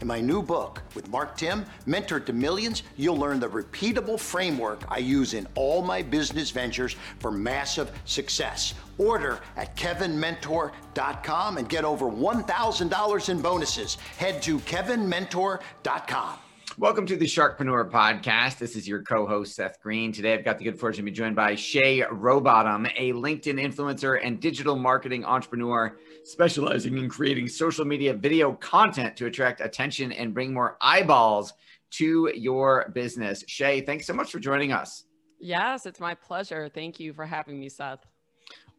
In my new book with Mark Timm, Mentor to Millions, you'll learn the repeatable framework I use in all my business ventures for massive success. Order at kevinmentor.com and get over $1,000 in bonuses. Head to kevinmentor.com. Welcome to the Sharkpreneur Podcast. This is your co-host Seth Greene. Today, I've got the good fortune to be joined by Shay Rowbottom, a LinkedIn influencer and digital marketing entrepreneur specializing in creating social media video content to attract attention and bring more eyeballs to your business. Shay, thanks so much for joining us. Yes, it's my pleasure. Thank you for having me, Seth.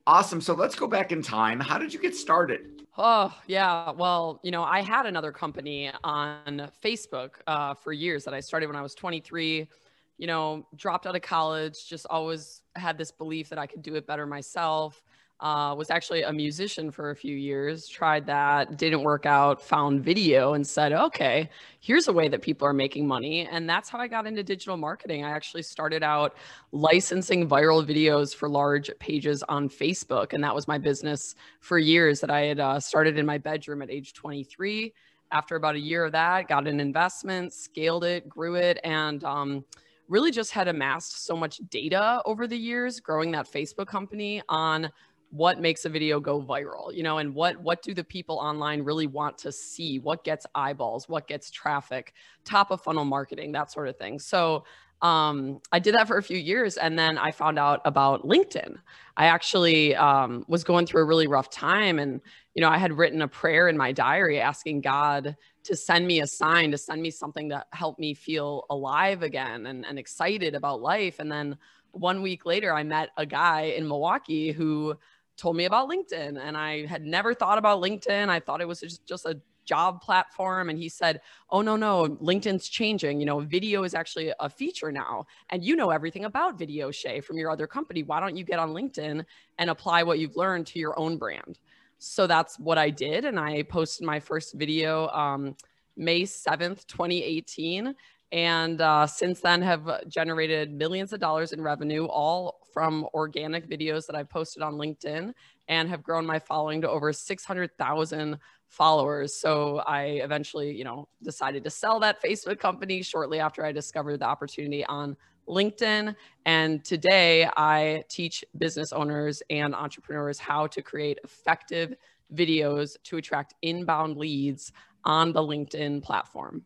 Awesome. So let's go back in time. How did you get started? Oh, yeah. Well, you know, I had another company on Facebook uh, for years that I started when I was 23. You know, dropped out of college, just always had this belief that I could do it better myself uh, was actually a musician for a few years, tried that, didn't work out, found video and said, okay, here's a way that people are making money. And that's how I got into digital marketing. I actually started out licensing viral videos for large pages on Facebook. And that was my business for years that I had uh, started in my bedroom at age 23. After about a year of that, got an investment, scaled it, grew it, and um, really just had amassed so much data over the years growing that Facebook company on what makes a video go viral you know and what what do the people online really want to see what gets eyeballs what gets traffic top of funnel marketing that sort of thing so um, I did that for a few years and then I found out about LinkedIn. I actually um, was going through a really rough time and, you know, I had written a prayer in my diary asking God to send me a sign, to send me something that helped me feel alive again and, and excited about life. And then one week later, I met a guy in Milwaukee who told me about LinkedIn and I had never thought about LinkedIn. I thought it was just, a job platform and he said oh no no linkedin's changing. You know video is actually a feature now and you know everything about video shay from your other company. Why don't you get on linkedin and apply what you've learned to your own brand? So that's what i did and i posted my first video um, may 7th 2018 and uh, since then have generated millions of dollars in revenue all from organic videos that i've posted on linkedin and have grown my following to over 600000 followers. So i eventually you know decided to sell that facebook company shortly after i discovered the opportunity on linkedin. And today i teach business owners and entrepreneurs how to create effective videos to attract inbound leads on the linkedin platform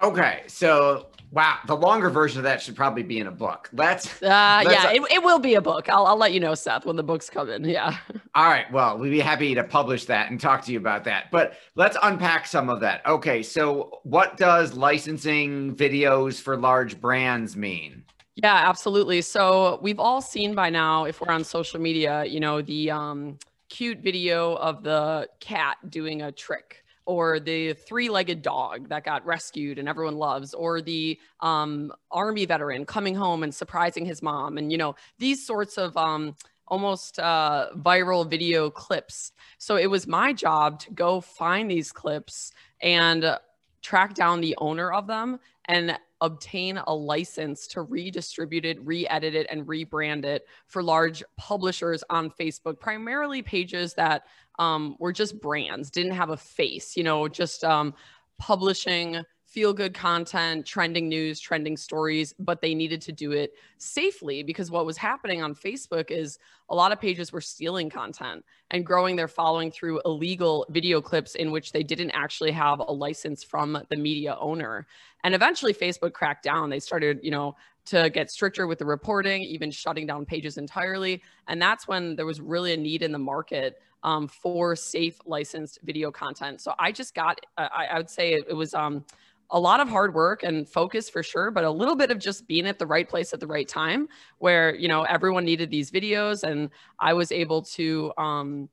Okay, so wow, the longer version of that should probably be in a book. Let's. Uh, let's yeah, uh, it, it will be a book. I'll, I'll let you know, Seth, when the books come in. Yeah. All right. Well, we'd be happy to publish that and talk to you about that. But let's unpack some of that. Okay, so what does licensing videos for large brands mean? Yeah, absolutely. So we've all seen by now, if we're on social media, you know, the um, cute video of the cat doing a trick or the three-legged dog that got rescued and everyone loves or the um, army veteran coming home and surprising his mom and you know these sorts of um, almost uh, viral video clips. So it was my job to go find these clips and track down the owner of them and obtain a license to redistribute it, re-edit it, and rebrand it for large publishers on Facebook, primarily pages that um, were just brands, didn't have a face, you know, just um, publishing feel good content, trending news, trending stories, but they needed to do it safely because what was happening on Facebook is a lot of pages were stealing content and growing their following through illegal video clips in which they didn't actually have a license from the media owner. And eventually Facebook cracked down. They started, you know, to get stricter with the reporting, even shutting down pages entirely. And that's when there was really a need in the market um, for safe licensed video content. So I just got, I, I would say it, it was um, a lot of hard work and focus for sure, but a little bit of just being at the right place at the right time where, you know, everyone needed these videos and I was able to um,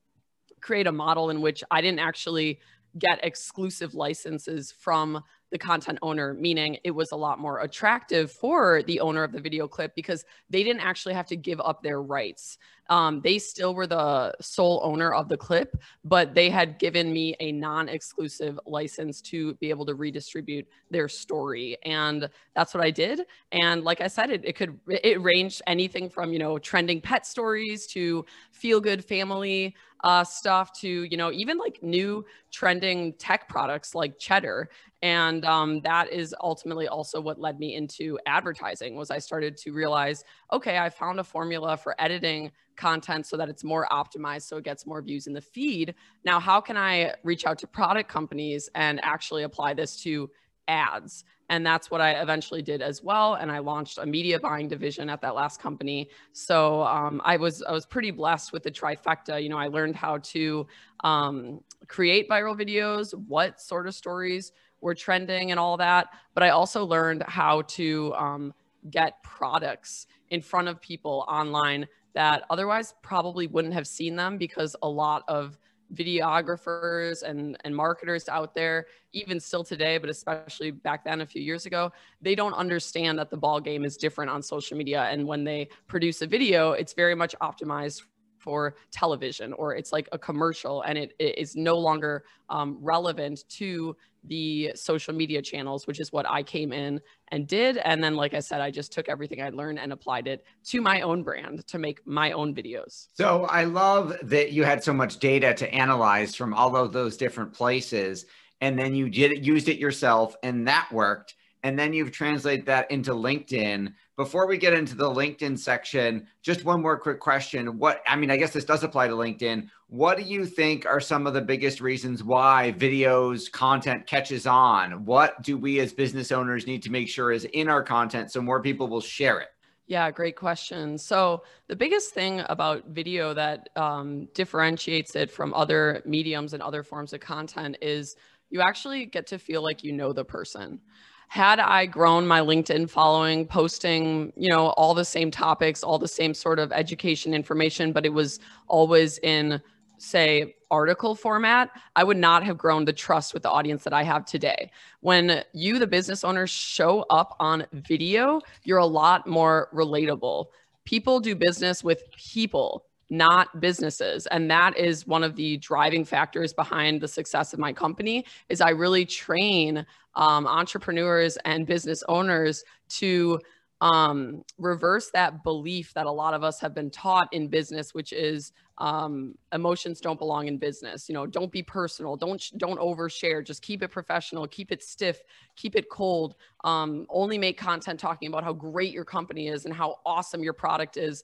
create a model in which I didn't actually get exclusive licenses from the content owner, meaning it was a lot more attractive for the owner of the video clip because they didn't actually have to give up their rights. Um, they still were the sole owner of the clip, but they had given me a non exclusive license to be able to redistribute their story. And that's what I did. And like I said, it, it could, it ranged anything from, you know, trending pet stories to feel good family uh, stuff to, you know, even like new trending tech products like Cheddar. And um, that is ultimately also what led me into advertising was I started to realize, okay, I found a formula for editing content so that it's more optimized so it gets more views in the feed. Now, how can I reach out to product companies and actually apply this to ads? And that's what I eventually did as well. And I launched a media buying division at that last company. So um, I was I was pretty blessed with the trifecta. You know, I learned how to um, create viral videos, what sort of stories were trending, and all that. But I also learned how to um, get products in front of people online that otherwise probably wouldn't have seen them because a lot of videographers and, and marketers out there, even still today, but especially back then a few years ago, they don't understand that the ball game is different on social media. And when they produce a video, it's very much optimized for television or it's like a commercial and it, it is no longer um, relevant to the social media channels, which is what I came in and did. And then, like I said, I just took everything I learned and applied it to my own brand to make my own videos. So I love that you had so much data to analyze from all of those different places. And then you did used it yourself, and that worked. And then you've translated that into LinkedIn before we get into the LinkedIn section, just one more quick question. What, I mean, I guess this does apply to LinkedIn. What do you think are some of the biggest reasons why videos content catches on? What do we as business owners need to make sure is in our content so more people will share it? Yeah, great question. So, the biggest thing about video that um, differentiates it from other mediums and other forms of content is you actually get to feel like you know the person had I grown my LinkedIn following, posting, you know, all the same topics, all the same sort of education information, but it was always in, say, article format, I would not have grown the trust with the audience that I have today. When you, the business owner, show up on video, you're a lot more relatable. People do business with people not businesses and that is one of the driving factors behind the success of my company is i really train um, entrepreneurs and business owners to um, reverse that belief that a lot of us have been taught in business, which is um, emotions don't belong in business. You know, don't be personal, don't don't overshare. Just keep it professional, keep it stiff, keep it cold. Um, only make content talking about how great your company is and how awesome your product is.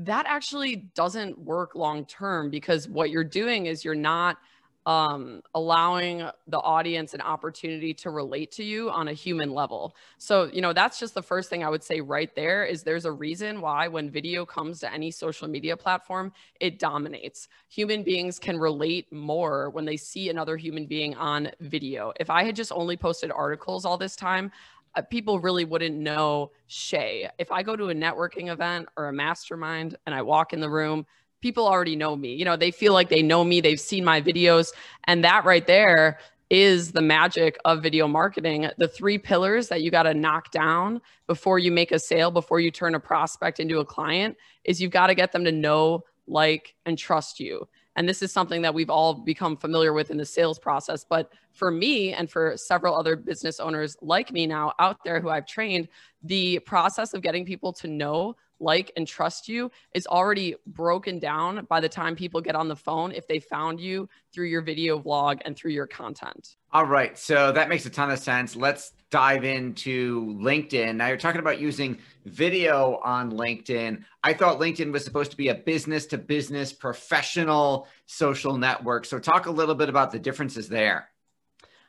That actually doesn't work long term because what you're doing is you're not um, allowing the audience an opportunity to relate to you on a human level. So, you know, that's just the first thing I would say right there is there's a reason why when video comes to any social media platform, it dominates. Human beings can relate more when they see another human being on video. If I had just only posted articles all this time, uh, people really wouldn't know Shay. If I go to a networking event or a mastermind and I walk in the room, people already know me. You know, they feel like they know me, they've seen my videos. And that right there is the magic of video marketing. The three pillars that you got to knock down before you make a sale, before you turn a prospect into a client, is you've got to get them to know, like, and trust you. And this is something that we've all become familiar with in the sales process. But for me and for several other business owners like me now out there who I've trained, the process of getting people to know, like, and trust you is already broken down by the time people get on the phone if they found you through your video vlog and through your content. All right. So that makes a ton of sense. Let's dive into LinkedIn. Now you're talking about using video on LinkedIn. I thought LinkedIn was supposed to be a business to business professional social network. So talk a little bit about the differences there.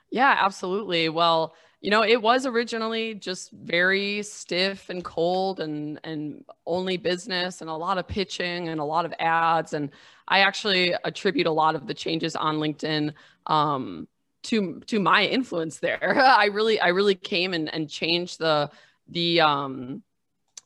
Yeah, absolutely. Well, you know, it was originally just very stiff and cold and and only business and a lot of pitching and a lot of ads. And I actually attribute a lot of the changes on LinkedIn um, to to my influence there. I really I really came and, and changed the the um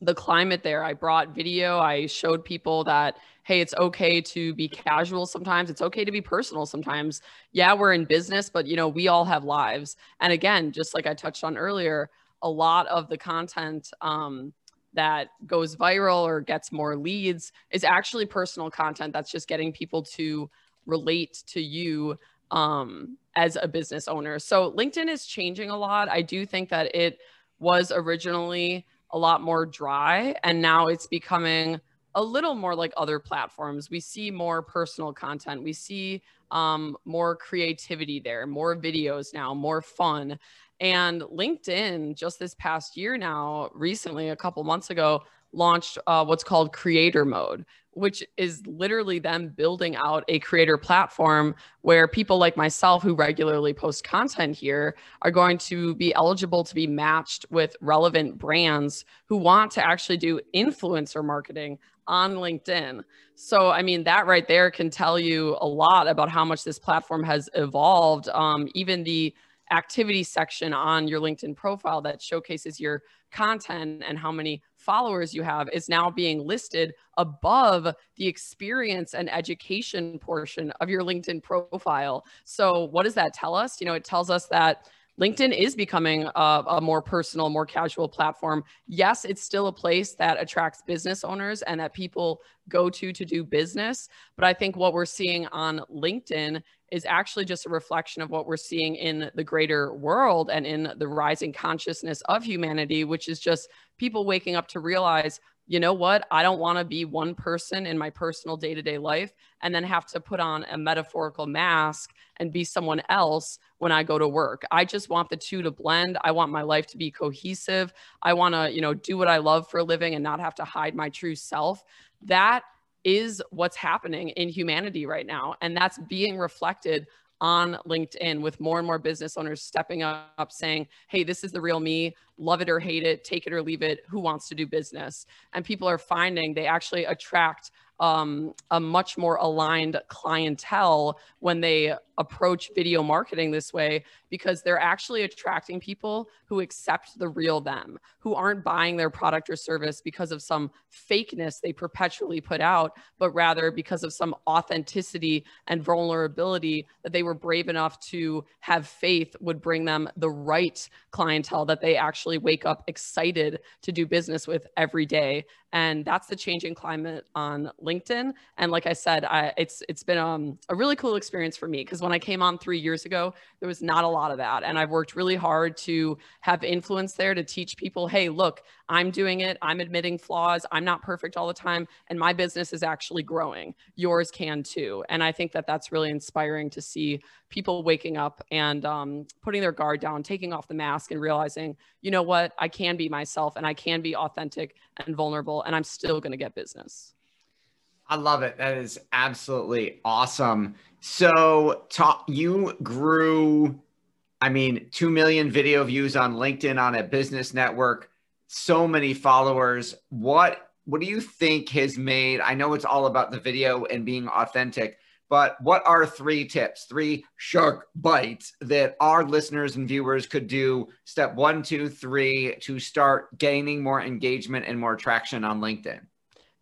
the climate there. I brought video. I showed people that hey, it's okay to be casual sometimes. It's okay to be personal sometimes. Yeah, we're in business, but you know, we all have lives. And again, just like I touched on earlier, a lot of the content um, that goes viral or gets more leads is actually personal content that's just getting people to relate to you um, as a business owner. So LinkedIn is changing a lot. I do think that it was originally a lot more dry and now it's becoming a little more like other platforms. We see more personal content. We see um, more creativity there, more videos now, more fun. And LinkedIn, just this past year now, recently, a couple months ago, launched uh, what's called creator mode, which is literally them building out a creator platform where people like myself who regularly post content here are going to be eligible to be matched with relevant brands who want to actually do influencer marketing on LinkedIn. So, I mean, that right there can tell you a lot about how much this platform has evolved. Um, even the activity section on your LinkedIn profile that showcases your content and how many followers you have is now being listed above the experience and education portion of your LinkedIn profile. So, what does that tell us? You know, it tells us that LinkedIn is becoming a, a, more personal, more casual platform. Yes, it's still a place that attracts business owners and that people go to to do business. But I think what we're seeing on LinkedIn is actually just a reflection of what we're seeing in the greater world and in the rising consciousness of humanity, which is just people waking up to realize you know what? I don't want to be one person in my personal day to day life and then have to put on a metaphorical mask and be someone else when I go to work. I just want the two to blend. I want my life to be cohesive. I want to, you know, do what I love for a living and not have to hide my true self. That is what's happening in humanity right now. And that's being reflected on LinkedIn with more and more business owners stepping up saying, Hey, this is the real me, love it or hate it, take it or leave it, who wants to do business? And people are finding they actually attract um, a much more aligned clientele when they approach video marketing this way because they're actually attracting people who accept the real them, who aren't buying their product or service because of some fakeness they perpetually put out, but rather because of some authenticity and vulnerability that they were brave enough to have faith would bring them the right clientele that they actually wake up excited to do business with every day. And that's the changing climate on LinkedIn. And like I said, I, it's it's been um, a really cool experience for me because when I came on three years ago, there was not a lot of that. And I've worked really hard to have influence there to teach people, hey, look, I'm doing it. I'm admitting flaws. I'm not perfect all the time. And my business is actually growing. Yours can too. And I think that that's really inspiring to see people waking up and um, putting their guard down, taking off the mask and realizing, you know what, I can be myself and I can be authentic and vulnerable and I'm still going to get business. I love it. That is absolutely awesome. So, talk, you grew, I mean, 2 million video views on LinkedIn on a business network, so many followers. What what do you think has made I know it's all about the video and being authentic, but what are three tips, three shark bites that our listeners and viewers could do step one, two, three to start gaining more engagement and more traction on LinkedIn?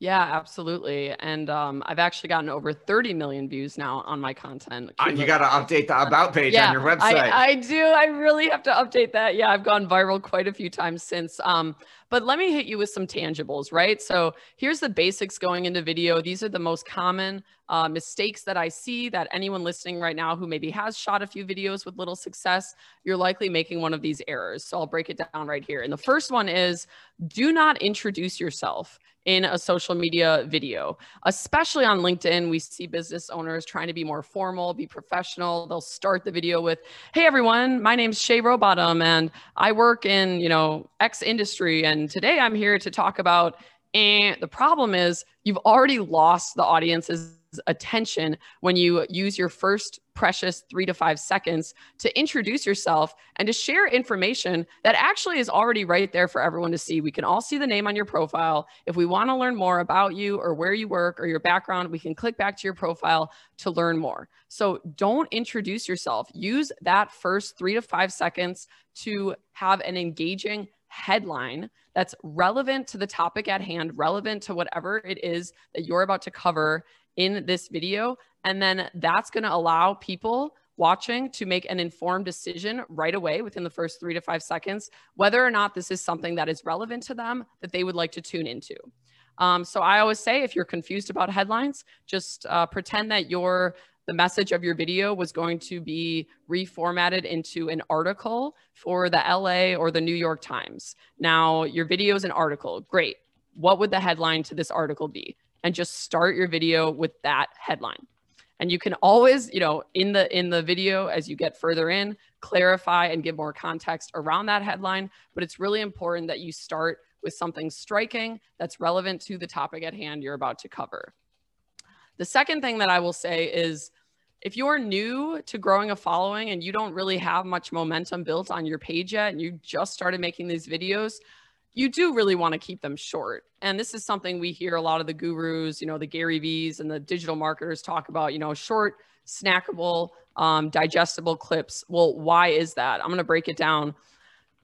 Yeah, absolutely. And um, I've actually gotten over 30 million views now on my content. Uh, you got to update the about page yeah, on your website. I, I, do. I really have to update that. Yeah, I've gone viral quite a few times since. Um, but let me hit you with some tangibles, right? So here's the basics going into video. These are the most common uh, mistakes that I see that anyone listening right now who maybe has shot a few videos with little success, you're likely making one of these errors. So I'll break it down right here. And the first one is do not introduce yourself in a social media video, especially on LinkedIn. We see business owners trying to be more formal, be professional. They'll start the video with, "Hey everyone, my name's Shay Rowbottom, and I work in you know X industry, and today I'm here to talk about." And the problem is, you've already lost the audience's attention when you use your first precious three to five seconds to introduce yourself and to share information that actually is already right there for everyone to see. We can all see the name on your profile. If we want to learn more about you or where you work or your background, we can click back to your profile to learn more. So don't introduce yourself. Use that first three to five seconds to have an engaging headline that's relevant to the topic at hand, relevant to whatever it is that you're about to cover in this video. And then that's going to allow people watching to make an informed decision right away within the first three to five seconds, whether or not this is something that is relevant to them that they would like to tune into. Um, so I always say if you're confused about headlines, just uh, pretend that your the message of your video was going to be reformatted into an article for the LA or the New York Times. Now, your video is an article. Great. What would the headline to this article be? And just start your video with that headline. And you can always, you know, in the in the video as you get further in, clarify and give more context around that headline, but it's really important that you start with something striking that's relevant to the topic at hand you're about to cover. The second thing that I will say is if you're new to growing a following and you don't really have much momentum built on your page yet and you just started making these videos, you do really want to keep them short. And this is something we hear a lot of the gurus, you know, the Gary V's and the digital marketers talk about, you know, short, snackable, um, digestible clips. Well, why is that? I'm going to break it down.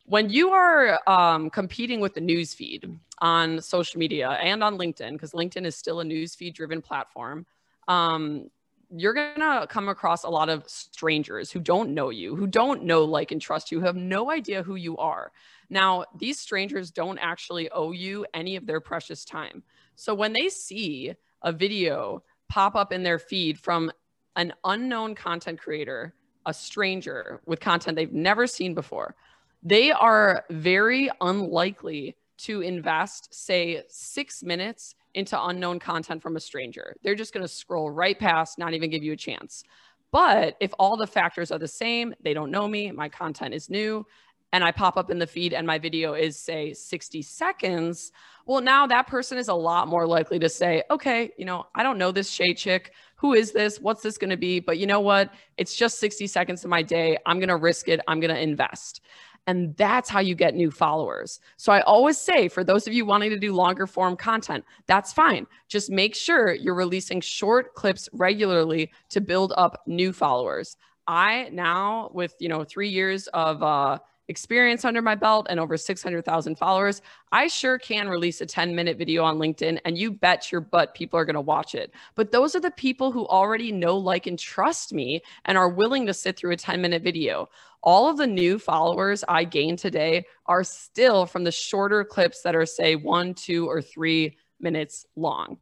When you are um, competing with the news feed on social media and on LinkedIn, because LinkedIn is still a news feed driven platform, um, you're to come across a lot of strangers who don't know you, who don't know, like, and trust you, who have no idea who you are. Now, these strangers don't actually owe you any of their precious time. So when they see a video pop up in their feed from an unknown content creator, a stranger with content they've never seen before, they are very unlikely to invest, say, six minutes into unknown content from a stranger. They're just going to scroll right past, not even give you a chance. But if all the factors are the same, they don't know me, my content is new, and I pop up in the feed and my video is, say, 60 seconds, well, now that person is a lot more likely to say, okay, you know, I don't know this Shay chick. Who is this? What's this going to be? But you know what? It's just 60 seconds of my day. I'm going to risk it. I'm going to invest. And that's how you get new followers. So I always say for those of you wanting to do longer form content, that's fine. Just make sure you're releasing short clips regularly to build up new followers. I now, with you know three years of uh, experience under my belt and over 600,000 followers, I sure can release a 10 minute video on LinkedIn and you bet your butt people are going to watch it. But those are the people who already know, like, and trust me and are willing to sit through a 10 minute video. All of the new followers I gained today are still from the shorter clips that are, say, one, two, or three minutes long.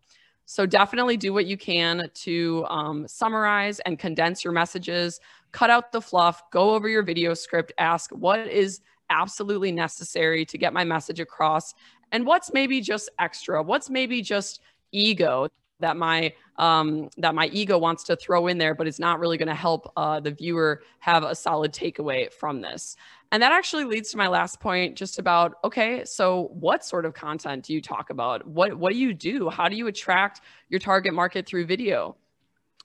So definitely do what you can to um, summarize and condense your messages cut out the fluff, go over your video script, ask what is absolutely necessary to get my message across and what's maybe just extra, what's maybe just ego that my um, that my ego wants to throw in there, but it's not really going to help uh, the viewer have a solid takeaway from this. And that actually leads to my last point, just about okay, so what sort of content do you talk about? What what do you do? How do you attract your target market through video?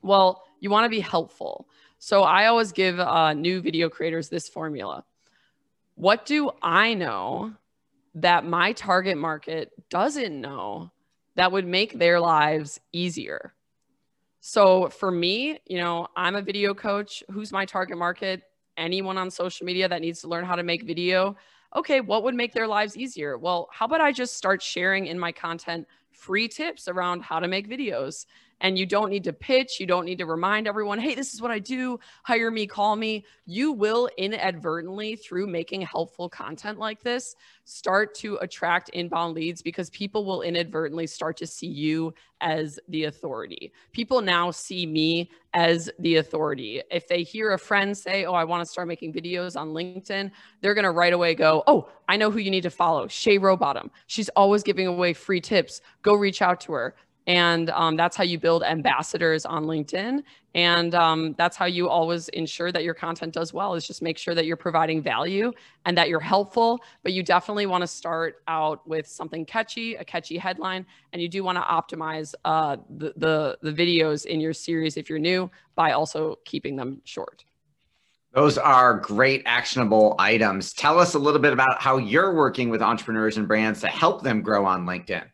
Well, you want to be helpful. So I always give uh, new video creators this formula. What do I know that my target market doesn't know that would make their lives easier? So for me, you know, I'm a video coach. Who's my target market? Anyone on social media that needs to learn how to make video. Okay, what would make their lives easier? Well, how about I just start sharing in my content free tips around how to make videos and you don't need to pitch. You don't need to remind everyone, hey, this is what I do. Hire me, call me. You will inadvertently, through making helpful content like this, start to attract inbound leads because people will inadvertently start to see you as the authority. People now see me as the authority. If they hear a friend say, Oh, I want to start making videos on LinkedIn, they're going to right away go, Oh, I know who you need to follow Shay Rowbottom. She's always giving away free tips. Go reach out to her. And um, that's how you build ambassadors on LinkedIn. And um, that's how you always ensure that your content does well is just make sure that you're providing value and that you're helpful. But you definitely want to start out with something catchy, a catchy headline, and you do want to optimize uh, the, the, the videos in your series if you're new by also keeping them short. Those are great actionable items. Tell us a little bit about how you're working with entrepreneurs and brands to help them grow on LinkedIn.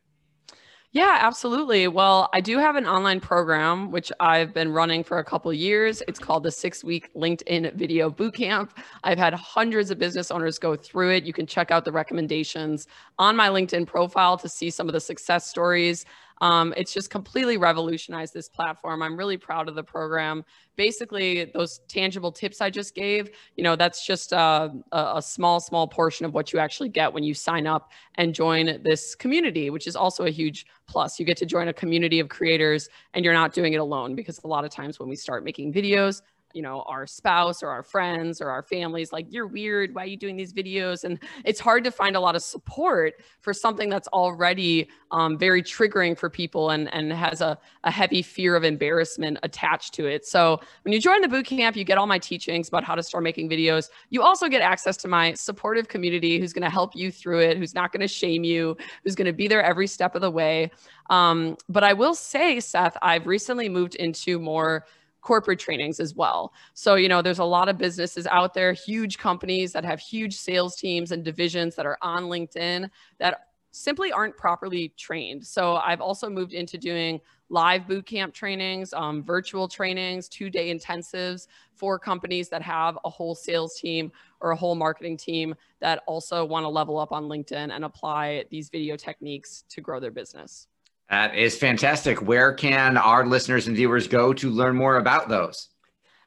Yeah, absolutely. Well, I do have an online program which I've been running for a couple years. It's called the six week LinkedIn Video Bootcamp. I've had hundreds of business owners go through it. You can check out the recommendations on my LinkedIn profile to see some of the success stories. Um, it's just completely revolutionized this platform. I'm really proud of the program. Basically, those tangible tips I just gave, you know, that's just uh, a, a small, small portion of what you actually get when you sign up and join this community, which is also a huge plus. You get to join a community of creators and you're not doing it alone because a lot of times when we start making videos, you know our spouse or our friends or our families like you're weird. Why are you doing these videos? And it's hard to find a lot of support for something that's already um, very triggering for people and and has a, a heavy fear of embarrassment attached to it. So when you join the boot camp you get all my teachings about how to start making videos. You also get access to my supportive community who's going to help you through it who's not going to shame you who's going to be there every step of the way. Um, but i will say seth i've recently moved into more corporate trainings as well. So, you know, there's a lot of businesses out there, huge companies that have huge sales teams and divisions that are on LinkedIn that simply aren't properly trained. So, I've also moved into doing live bootcamp trainings, um, virtual trainings, two day intensives for companies that have a whole sales team or a whole marketing team that also want to level up on LinkedIn and apply these video techniques to grow their business. That is fantastic. Where can our listeners and viewers go to learn more about those?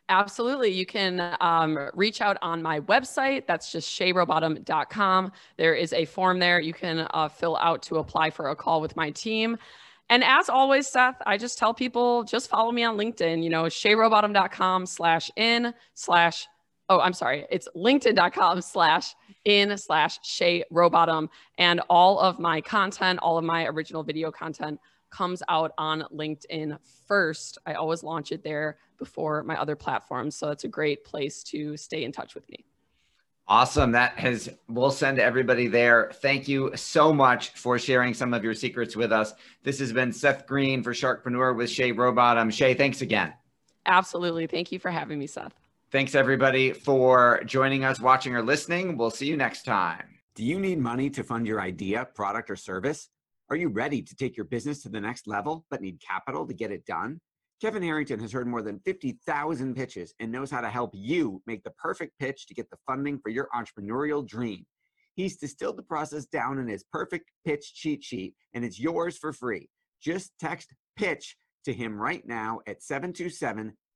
Absolutely. You can um, reach out on my website. That's just shayrowbottom.com. There is a form there you can uh, fill out to apply for a call with my team. And as always, Seth, I just tell people just follow me on LinkedIn, you know, shayrowbottom.com slash in slash, oh, I'm sorry. It's linkedin.com slash in slash Shay Rowbottom. And all of my content, all of my original video content comes out on LinkedIn first. I always launch it there before my other platforms. So that's a great place to stay in touch with me. Awesome. That has, we'll send everybody there. Thank you so much for sharing some of your secrets with us. This has been Seth Greene for Sharkpreneur with Shay Rowbottom. Shay, thanks again. Absolutely. Thank you for having me, Seth. Thanks, everybody, for joining us, watching, or listening. We'll see you next time. Do you need money to fund your idea, product, or service? Are you ready to take your business to the next level but need capital to get it done? Kevin Harrington has heard more than 50,000 pitches and knows how to help you make the perfect pitch to get the funding for your entrepreneurial dream. He's distilled the process down in his perfect pitch cheat sheet, and it's yours for free. Just text pitch to him right now at 727